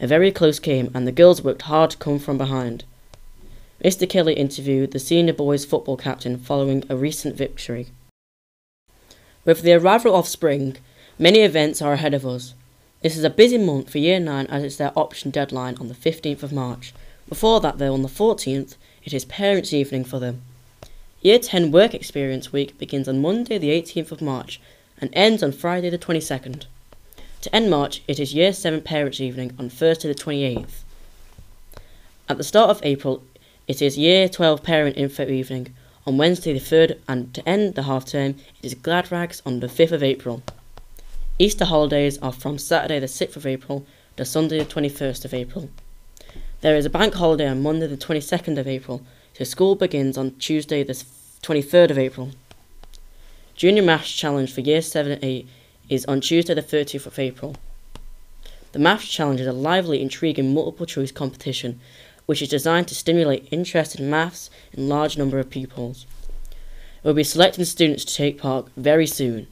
A very close game and the girls worked hard to come from behind. Mr. Kelly interviewed the senior boys football captain following a recent victory. With the arrival of spring, many events are ahead of us. This is a busy month for Year 9 as it's their option deadline on the 15th of March. Before that, though, on the 14th, it is Parents' Evening for them. Year 10 Work Experience Week begins on Monday, the 18th of March, and ends on Friday, the 22nd. To end March, it is Year 7 Parents' Evening on Thursday, the 28th. At the start of April, it is Year 12 Parent Info Evening on Wednesday, the 3rd, and to end the half term, it is Glad Rags on the 5th of April. Easter holidays are from Saturday the 6th of April to Sunday the 21st of April. There is a bank holiday on Monday the 22nd of April, so school begins on Tuesday the 23rd of April. Junior Maths Challenge for Year 7 and 8 is on Tuesday the 30th of April. The Maths Challenge is a lively, intriguing multiple choice competition which is designed to stimulate interest in maths in large number of pupils. We will be selecting students to take part very soon.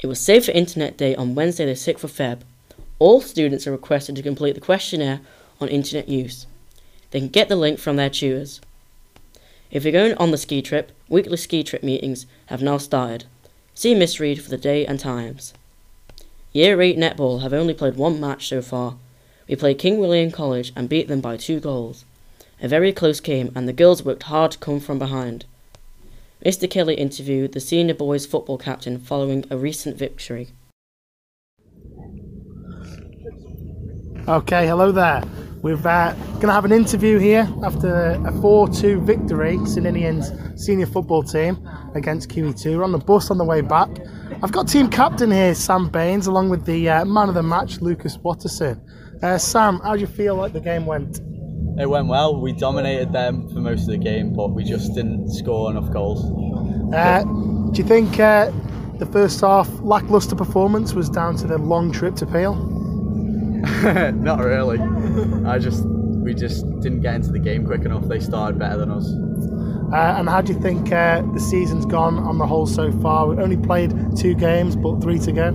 It was Safer Internet Day on Wednesday, the 6th of Feb. All students are requested to complete the questionnaire on internet use. They can get the link from their tutors. If you're going on the ski trip, weekly ski trip meetings have now started. See Miss Reed for the day and times. Year 8 netball have only played one match so far. We played King William College and beat them by two goals. A very close game and the girls worked hard to come from behind. Mr. Kelly interviewed the senior boys football captain following a recent victory. Okay, hello there. We're uh, going to have an interview here after a 4 2 victory, St Ninian's senior football team against QE2. We're on the bus on the way back. I've got team captain here, Sam Baines, along with the uh, man of the match, Lucas Watterson. Uh, Sam, how do you feel like the game went? It went well. We dominated them for most of the game, but we just didn't score enough goals. Uh, do you think uh, the first half lacklustre performance was down to the long trip to Peel? Not really. I just we just didn't get into the game quick enough. They started better than us. Uh, and how do you think uh, the season's gone on the whole so far? We've only played two games, but three to go.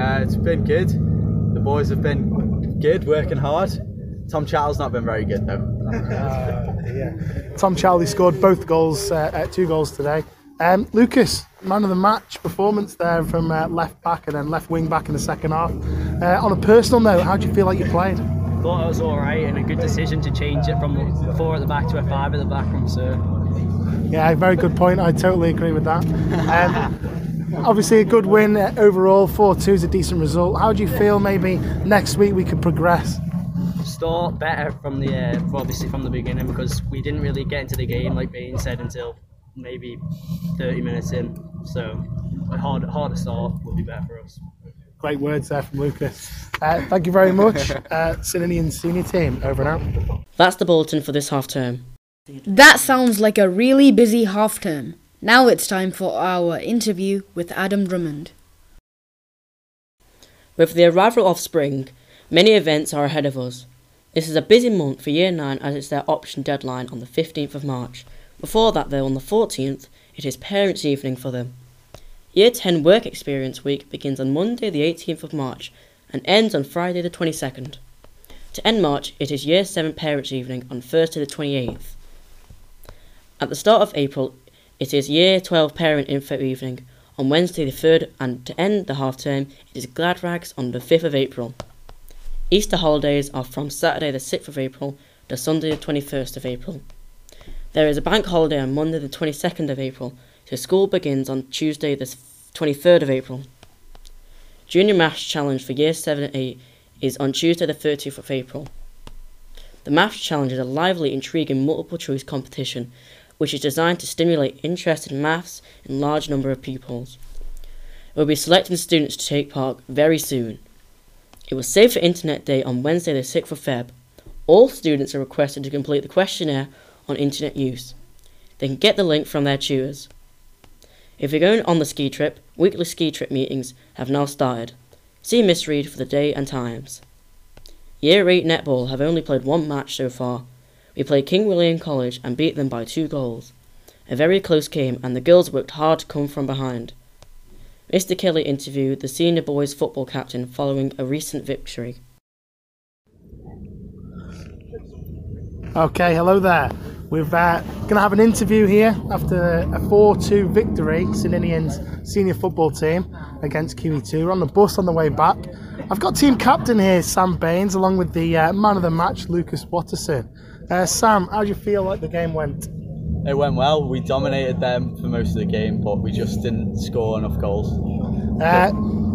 Uh, it's been good. The boys have been good, working hard. Tom Charles not been very good though. yeah. Tom Charlie scored both goals, uh, two goals today. Um, Lucas, man of the match performance there from uh, left back and then left wing back in the second half. Uh, on a personal note, how do you feel like you played? Thought it was all right and a good decision to change it from four at the back to a five at the back from Sir. Yeah, very good point. I totally agree with that. Um, obviously, a good win uh, overall. 4 2 is a decent result. How do you feel maybe next week we could progress? Start better from the uh, obviously from the beginning because we didn't really get into the game like Bain said until maybe 30 minutes in. So a hard, harder start would be better for us. Great words there from Lucas. Uh, thank you very much, uh, senior team. Over and out. That's the bulletin for this half term. That sounds like a really busy half term. Now it's time for our interview with Adam Drummond. With the arrival of spring, many events are ahead of us. This is a busy month for Year 9 as it's their option deadline on the 15th of March. Before that, though, on the 14th, it is Parents' Evening for them. Year 10 Work Experience Week begins on Monday, the 18th of March, and ends on Friday, the 22nd. To end March, it is Year 7 Parents' Evening on Thursday, the 28th. At the start of April, it is Year 12 Parent Info Evening on Wednesday, the 3rd, and to end the half term, it is Glad Rags on the 5th of April. Easter holidays are from Saturday, the 6th of April to Sunday, the 21st of April. There is a bank holiday on Monday, the 22nd of April, so school begins on Tuesday, the 23rd of April. Junior Maths Challenge for Year 7 and 8 is on Tuesday, the 30th of April. The Maths Challenge is a lively, intriguing multiple choice competition which is designed to stimulate interest in maths in large number of pupils. We'll be selecting students to take part very soon. It was Safer Internet Day on Wednesday, the 6th of Feb. All students are requested to complete the questionnaire on internet use. They can get the link from their tutors. If you're going on the ski trip, weekly ski trip meetings have now started. See Miss Reed for the day and times. Year 8 netball have only played one match so far. We played King William College and beat them by two goals. A very close game and the girls worked hard to come from behind. Mr. Kelly interviewed the senior boys football captain following a recent victory. Okay, hello there. We're uh, going to have an interview here after a 4 2 victory, St Ninian's senior football team against QE2. We're on the bus on the way back. I've got team captain here, Sam Baines, along with the uh, man of the match, Lucas Watterson. Uh, Sam, how do you feel like the game went? It went well. We dominated them for most of the game, but we just didn't score enough goals. Uh,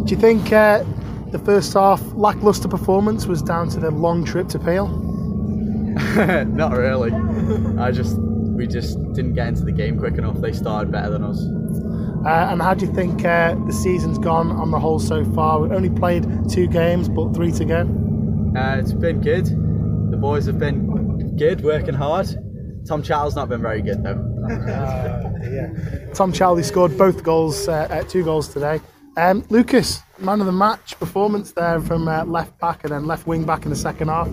do you think uh, the first half lacklustre performance was down to the long trip to Peel? Not really. I just we just didn't get into the game quick enough. They started better than us. Uh, and how do you think uh, the season's gone on the whole so far? We've only played two games, but three to go. Uh, it's been good. The boys have been good, working hard. Tom Charles not been very good though. yeah. Tom Charlie scored both goals, uh, two goals today. Um, Lucas, man of the match performance there from uh, left back and then left wing back in the second half.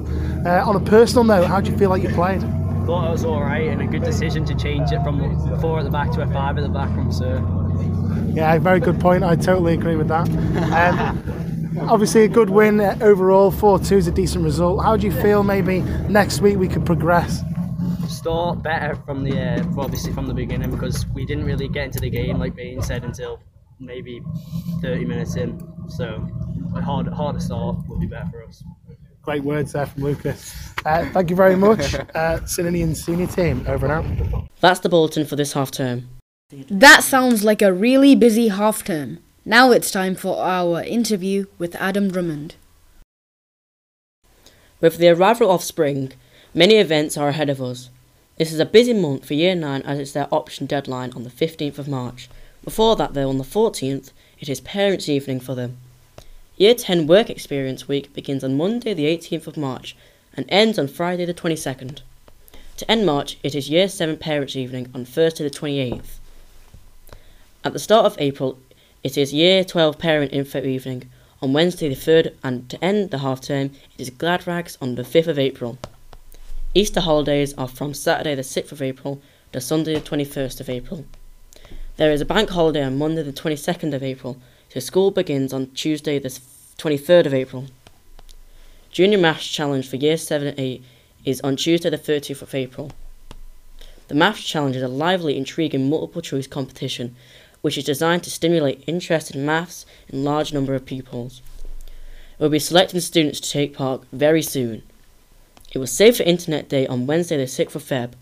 Uh, on a personal note, how do you feel like you played? Thought it was all right and a good decision to change it from four at the back to a five at the back from Sir. Yeah, very good point. I totally agree with that. Um, obviously, a good win uh, overall. 4 2 is a decent result. How do you feel maybe next week we could progress? Start better from the uh, obviously from the beginning because we didn't really get into the game like Bain said until maybe 30 minutes in. So a hard, harder start would be better for us. Great words there from Lucas. Uh, thank you very much, uh, senior team. Over and out. That's the bulletin for this half term. That sounds like a really busy half term. Now it's time for our interview with Adam Drummond. With the arrival of spring, many events are ahead of us. This is a busy month for Year 9 as it's their option deadline on the 15th of March. Before that, though, on the 14th, it is Parents' Evening for them. Year 10 Work Experience Week begins on Monday, the 18th of March, and ends on Friday, the 22nd. To end March, it is Year 7 Parents' Evening on Thursday, the 28th. At the start of April, it is Year 12 Parent Info Evening on Wednesday, the 3rd, and to end the half term, it is Glad Rags on the 5th of April. Easter holidays are from Saturday, the 6th of April, to Sunday, the 21st of April. There is a bank holiday on Monday, the 22nd of April, so school begins on Tuesday, the 23rd of April. Junior Maths Challenge for Year 7 and 8 is on Tuesday, the 30th of April. The Maths Challenge is a lively, intriguing multiple choice competition which is designed to stimulate interest in maths in large number of pupils. We'll be selecting students to take part very soon. It was Safer Internet Day on Wednesday, the 6th of Feb.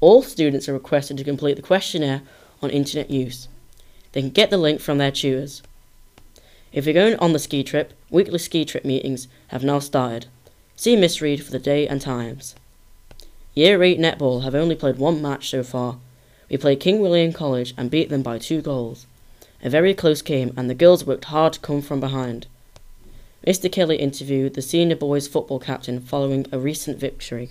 All students are requested to complete the questionnaire on internet use. They can get the link from their tutors. If you're going on the ski trip, weekly ski trip meetings have now started. See Miss Reed for the day and times. Year 8 netball have only played one match so far. We played King William College and beat them by two goals. A very close game and the girls worked hard to come from behind. Mr. Kelly interviewed the senior boys football captain following a recent victory.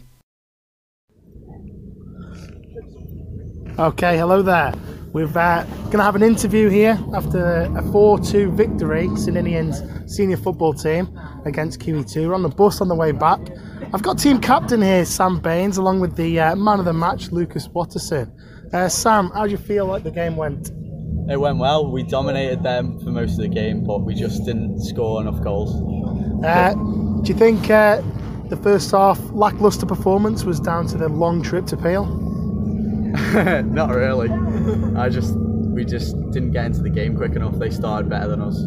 Okay, hello there. We're uh, going to have an interview here after a 4 2 victory, St Ninian's senior football team against QE2. We're on the bus on the way back. I've got team captain here, Sam Baines, along with the uh, man of the match, Lucas Watterson. Uh, Sam, how do you feel like the game went? It went well. We dominated them for most of the game, but we just didn't score enough goals. Uh, do you think uh, the first half lackluster performance was down to the long trip to Peel? Not really. I just we just didn't get into the game quick enough. They started better than us.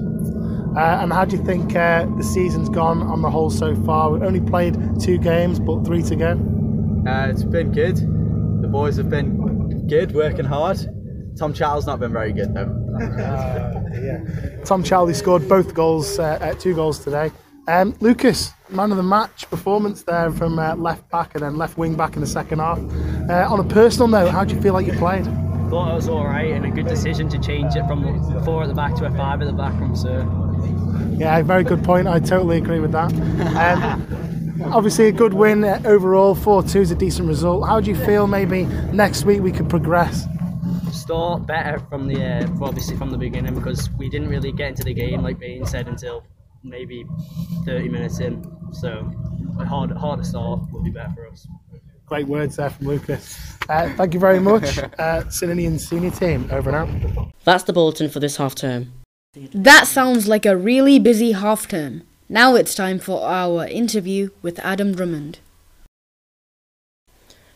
Uh, and how do you think uh, the season's gone on the whole so far? We've only played two games, but three to go. Uh, it's been good. The boys have been good, working hard. Tom Chattel's not been very good though. yeah. Tom Charlie scored both goals, uh, two goals today. Um, Lucas, man of the match performance there from uh, left back and then left wing back in the second half. Uh, on a personal note, how do you feel like you played? Thought it was all right and a good decision to change it from four at the back to a five at the back from Sir. Yeah, very good point. I totally agree with that. Um, obviously, a good win overall. 4 2 is a decent result. How do you feel maybe next week we could progress? Start better from the uh, obviously from the beginning because we didn't really get into the game like being said until maybe 30 minutes in. So a hard, harder start would be better for us. Great words there from Lucas. Uh, thank you very much, uh, St senior team. Over and out. That's the bulletin for this half term. That sounds like a really busy half term. Now it's time for our interview with Adam Drummond.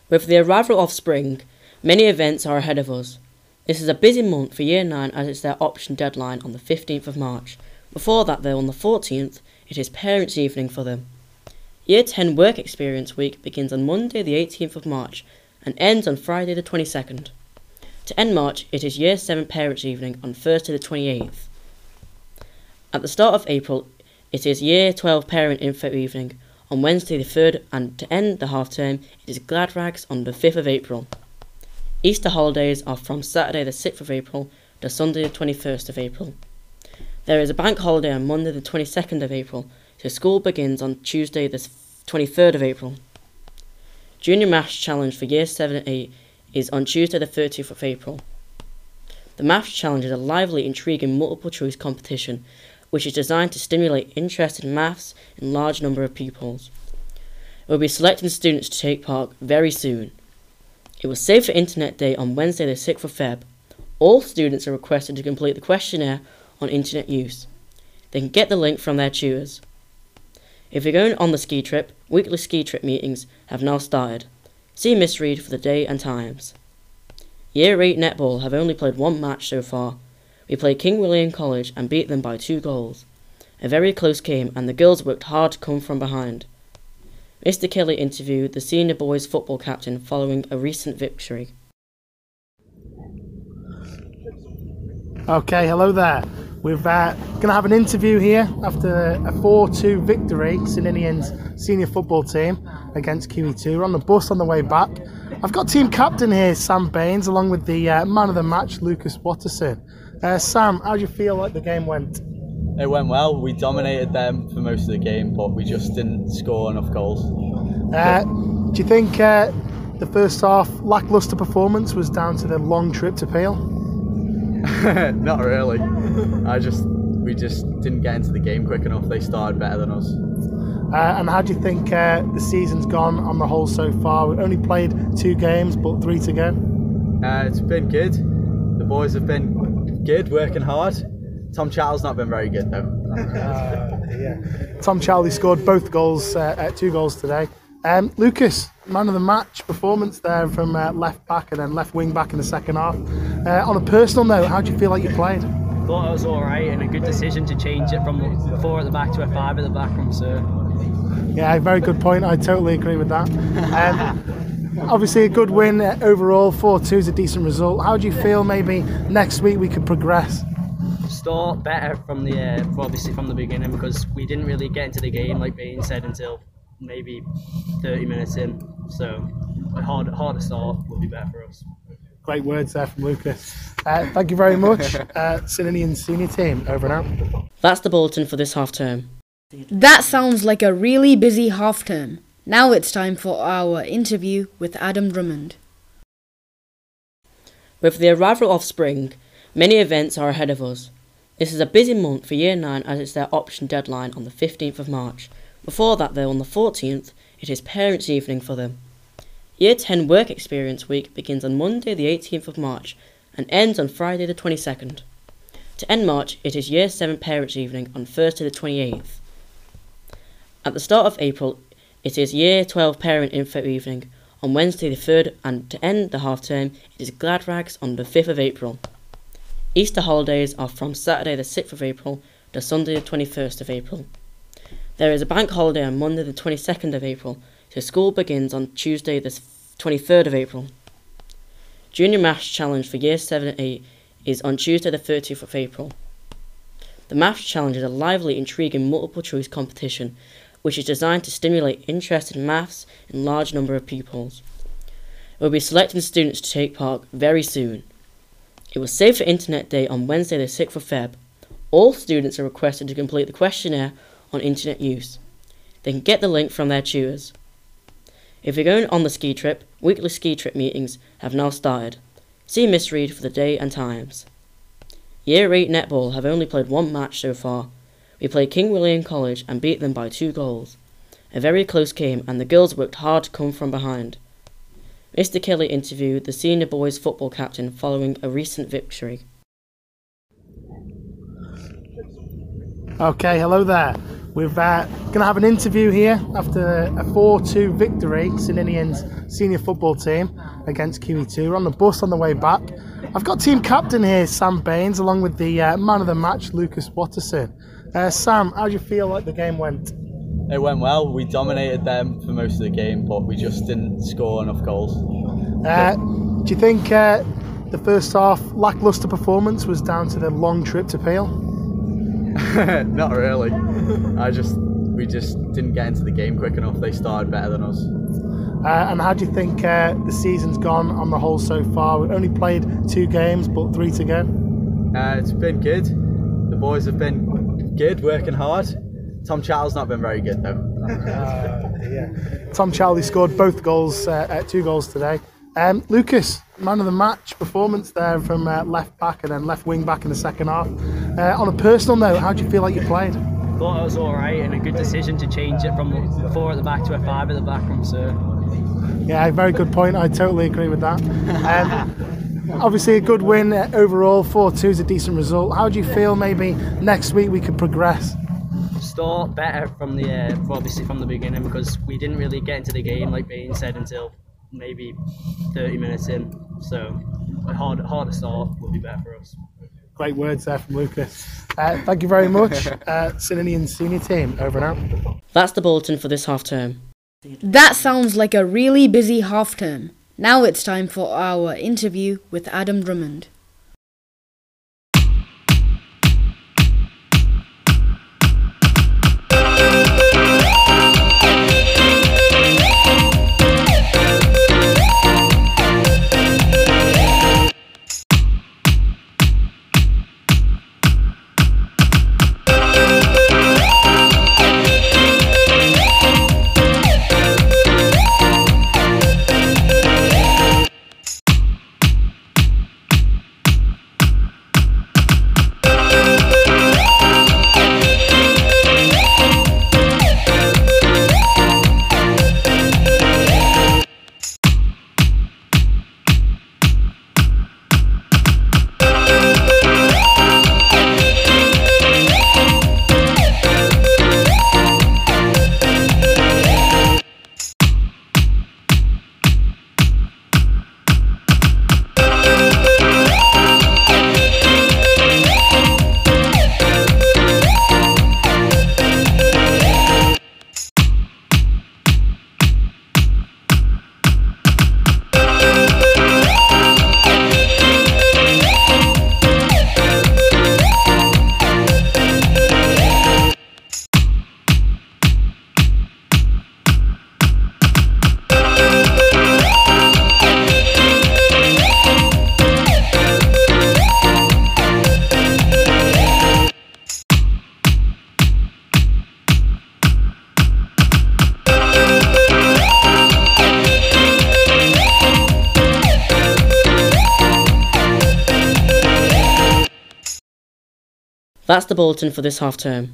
With the arrival of spring, many events are ahead of us. This is a busy month for Year 9 as it's their option deadline on the 15th of March. Before that, though, on the 14th, it is Parents' Evening for them. Year 10 Work Experience Week begins on Monday, the 18th of March, and ends on Friday, the 22nd. To end March, it is Year 7 Parents' Evening on Thursday, the 28th. At the start of April, it is Year 12 Parent Info Evening on Wednesday, the 3rd, and to end the half term, it is Glad Rags on the 5th of April. Easter holidays are from Saturday, the 6th of April, to Sunday, the 21st of April. There is a bank holiday on Monday, the 22nd of April, so school begins on Tuesday, the 23rd of April. Junior Maths Challenge for Year 7 and 8 is on Tuesday, the 30th of April. The Maths Challenge is a lively, intriguing multiple choice competition which is designed to stimulate interest in maths in large number of pupils. We'll be selecting students to take part very soon. It was Safer Internet Day on Wednesday, the 6th of Feb. All students are requested to complete the questionnaire on internet use. They can get the link from their tutors. If you're going on the ski trip, weekly ski trip meetings have now started. See Miss Reed for the day and times. Year 8 netball have only played one match so far. We played King William College and beat them by two goals. A very close game and the girls worked hard to come from behind. Mr. Kelly interviewed the senior boys football captain following a recent victory. Okay, hello there. We're uh, going to have an interview here after a 4 2 victory, St Ninian's senior football team against QE2. We're on the bus on the way back. I've got team captain here, Sam Baines, along with the uh, man of the match, Lucas Watterson. Uh, Sam, how do you feel like the game went? It went well. We dominated them for most of the game, but we just didn't score enough goals. Uh, do you think uh, the first half lackluster performance was down to the long trip to Peel? Not really. I just we just didn't get into the game quick enough. They started better than us. Uh, and how do you think uh, the season's gone on the whole so far? We've only played two games, but three to go. Uh, it's been good. The boys have been good, working hard. Tom Charles not been very good though. yeah. Tom Charlie scored both goals, uh, two goals today. Um, Lucas, man of the match performance there from uh, left back and then left wing back in the second half. Uh, on a personal note, how do you feel like you played? Thought it was all right and a good decision to change it from four at the back to a five at the back from Sir. Yeah, very good point. I totally agree with that. Um, obviously, a good win overall. 4 2 is a decent result. How do you feel maybe next week we could progress? Start better from the uh, obviously from the beginning because we didn't really get into the game like being said until maybe 30 minutes in. So a hard, harder start would be better for us. Great words there from Lucas. Uh, thank you very much, uh, St senior team. Over and out. That's the bulletin for this half term. That sounds like a really busy half term. Now it's time for our interview with Adam Drummond. With the arrival of spring, many events are ahead of us. This is a busy month for Year 9 as it's their option deadline on the 15th of March. Before that, though, on the 14th, it is Parents' Evening for them. Year 10 Work Experience Week begins on Monday, the 18th of March, and ends on Friday, the 22nd. To end March, it is Year 7 Parents' Evening on Thursday, the 28th. At the start of April, it is Year 12 Parent Info Evening on Wednesday, the 3rd, and to end the half term, it is Glad Rags on the 5th of April. Easter holidays are from Saturday, the 6th of April, to Sunday, the 21st of April. There is a bank holiday on Monday, the 22nd of April, so school begins on Tuesday, the 23rd of April. Junior Maths Challenge for Year 7 and 8 is on Tuesday, the 30th of April. The Maths Challenge is a lively, intriguing multiple choice competition which is designed to stimulate interest in maths in large number of pupils. We'll be selecting students to take part very soon. It was Safer Internet Day on Wednesday, the 6th of Feb. All students are requested to complete the questionnaire on internet use. They can get the link from their tutors. If you're going on the ski trip, weekly ski trip meetings have now started. See Miss Reed for the day and times. Year 8 netball have only played one match so far. We played King William College and beat them by two goals. A very close game and the girls worked hard to come from behind. Mr. Kelly interviewed the senior boys football captain following a recent victory. Okay, hello there. We're uh, going to have an interview here after a 4 2 victory, St senior football team against QE2. We're on the bus on the way back. I've got team captain here, Sam Baines, along with the uh, man of the match, Lucas Watterson. Uh, Sam, how do you feel like the game went? It went well. We dominated them for most of the game, but we just didn't score enough goals. Uh, do you think uh, the first half lackluster performance was down to the long trip to Peel? Not really. I just we just didn't get into the game quick enough. They started better than us. Uh, and how do you think uh, the season's gone on the whole so far? We've only played two games, but three to go. Uh, it's been good. The boys have been good, working hard. Tom Charles not been very good though. yeah. Tom Charlie scored both goals, uh, two goals today. Um, Lucas, man of the match performance there from uh, left back and then left wing back in the second half. Uh, on a personal note, how do you feel like you played? Thought it was all right and a good decision to change it from four at the back to a five at the back from Sir. Yeah, very good point. I totally agree with that. Um, obviously, a good win overall. 4 2 is a decent result. How do you feel maybe next week we could progress? Start better from the uh, obviously from the beginning because we didn't really get into the game like being said until maybe 30 minutes in. So a hard, harder start would be better for us. Great words there from Lucas. Uh, thank you very much, uh, senior team. Over and out. That's the bulletin for this half term. That sounds like a really busy half term. Now it's time for our interview with Adam Drummond. That's the bulletin for this half term.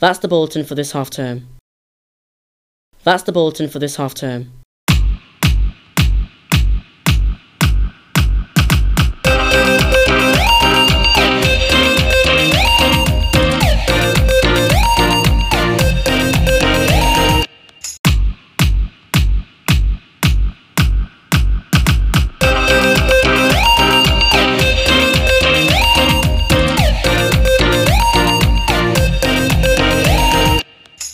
That's the bulletin for this half term. That's the bulletin for this half term.